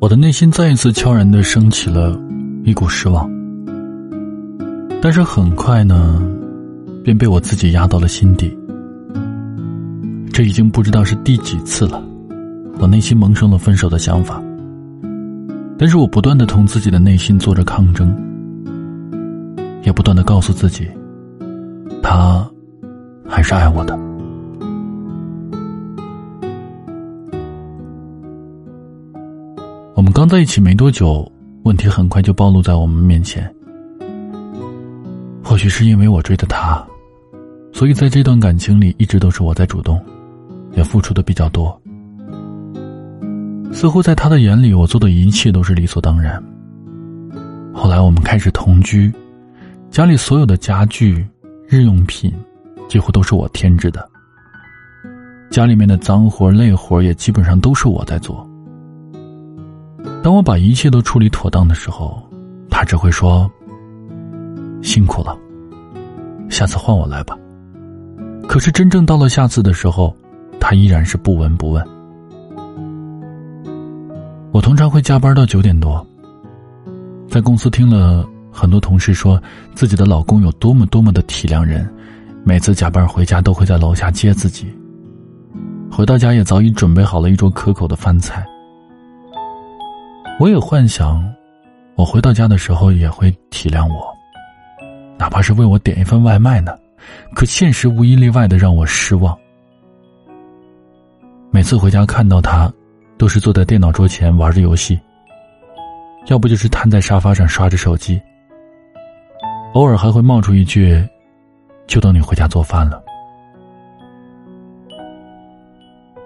我的内心再一次悄然的升起了一股失望，但是很快呢，便被我自己压到了心底。这已经不知道是第几次了，我内心萌生了分手的想法，但是我不断的同自己的内心做着抗争，也不断的告诉自己，他还是爱我的。我们刚在一起没多久，问题很快就暴露在我们面前。或许是因为我追的他，所以在这段感情里一直都是我在主动，也付出的比较多。似乎在他的眼里，我做的一切都是理所当然。后来我们开始同居，家里所有的家具、日用品，几乎都是我添置的。家里面的脏活累活也基本上都是我在做。当我把一切都处理妥当的时候，他只会说：“辛苦了，下次换我来吧。”可是真正到了下次的时候，他依然是不闻不问。我通常会加班到九点多，在公司听了很多同事说自己的老公有多么多么的体谅人，每次加班回家都会在楼下接自己，回到家也早已准备好了一桌可口的饭菜。我也幻想，我回到家的时候也会体谅我，哪怕是为我点一份外卖呢。可现实无一例外的让我失望。每次回家看到他，都是坐在电脑桌前玩着游戏，要不就是瘫在沙发上刷着手机。偶尔还会冒出一句：“就等你回家做饭了。”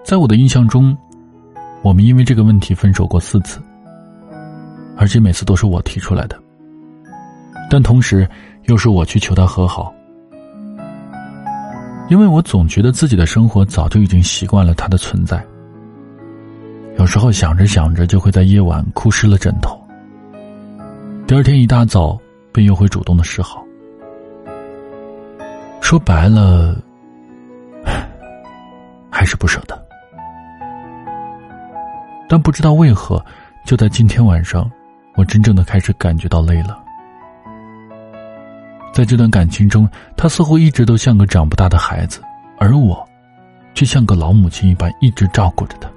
在我的印象中，我们因为这个问题分手过四次。而且每次都是我提出来的，但同时又是我去求他和好，因为我总觉得自己的生活早就已经习惯了他的存在。有时候想着想着，就会在夜晚哭湿了枕头。第二天一大早，便又会主动的示好。说白了，还是不舍得。但不知道为何，就在今天晚上。我真正的开始感觉到累了，在这段感情中，他似乎一直都像个长不大的孩子，而我，却像个老母亲一般一直照顾着他。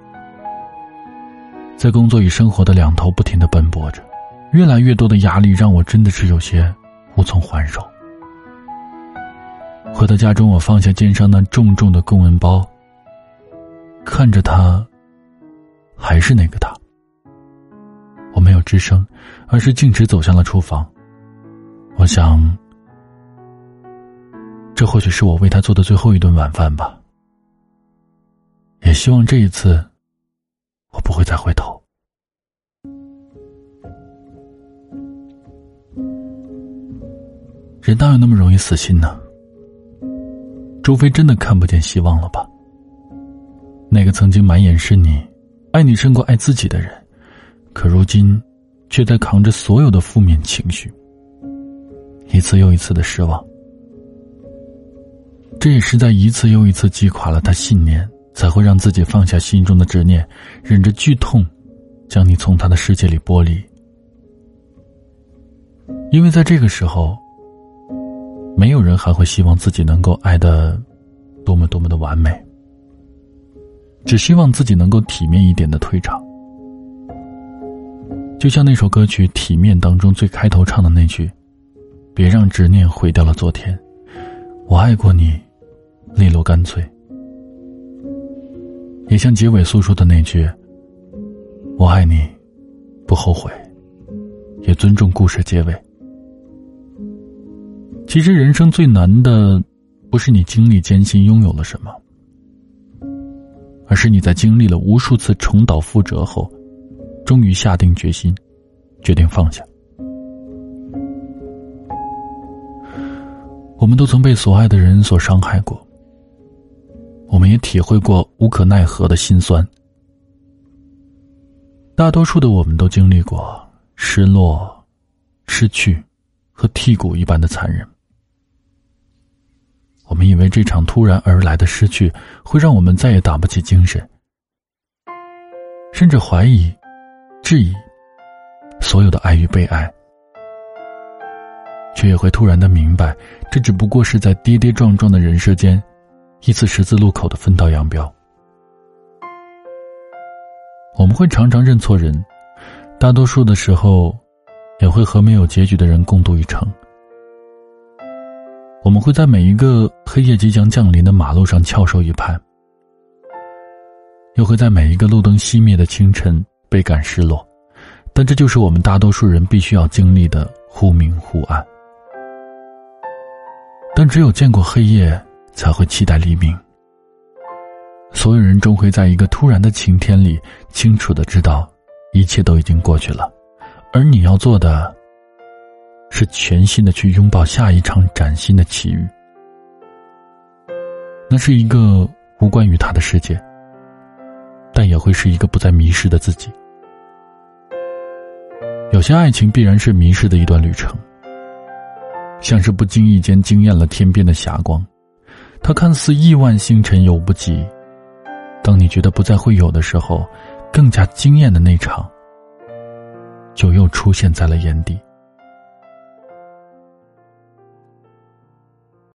在工作与生活的两头不停的奔波着，越来越多的压力让我真的是有些无从还手。回到家中，我放下肩上那重重的公文包，看着他，还是那个他。之声，而是径直走向了厨房。我想，这或许是我为他做的最后一顿晚饭吧。也希望这一次，我不会再回头。人哪有那么容易死心呢？除非真的看不见希望了吧？那个曾经满眼是你，爱你胜过爱自己的人。可如今，却在扛着所有的负面情绪，一次又一次的失望。这也是在一次又一次击垮了他信念，才会让自己放下心中的执念，忍着剧痛，将你从他的世界里剥离。因为在这个时候，没有人还会希望自己能够爱的多么多么的完美，只希望自己能够体面一点的退场。就像那首歌曲《体面》当中最开头唱的那句：“别让执念毁掉了昨天，我爱过你，利落干脆。”也像结尾诉说的那句：“我爱你，不后悔，也尊重故事结尾。”其实人生最难的，不是你经历艰辛拥有了什么，而是你在经历了无数次重蹈覆辙后。终于下定决心，决定放下。我们都曾被所爱的人所伤害过，我们也体会过无可奈何的心酸。大多数的我们都经历过失落、失去和剔骨一般的残忍。我们以为这场突然而来的失去会让我们再也打不起精神，甚至怀疑。质疑所有的爱与被爱，却也会突然的明白，这只不过是在跌跌撞撞的人世间，一次十字路口的分道扬镳。我们会常常认错人，大多数的时候，也会和没有结局的人共度一程。我们会在每一个黑夜即将降临的马路上翘首以盼，又会在每一个路灯熄灭的清晨倍感失落。但这就是我们大多数人必须要经历的忽明忽暗。但只有见过黑夜，才会期待黎明。所有人终会在一个突然的晴天里，清楚的知道，一切都已经过去了，而你要做的。是全新的去拥抱下一场崭新的奇遇。那是一个无关于他的世界，但也会是一个不再迷失的自己。有些爱情必然是迷失的一段旅程，像是不经意间惊艳了天边的霞光，它看似亿万星辰有不及，当你觉得不再会有的时候，更加惊艳的那场，就又出现在了眼底。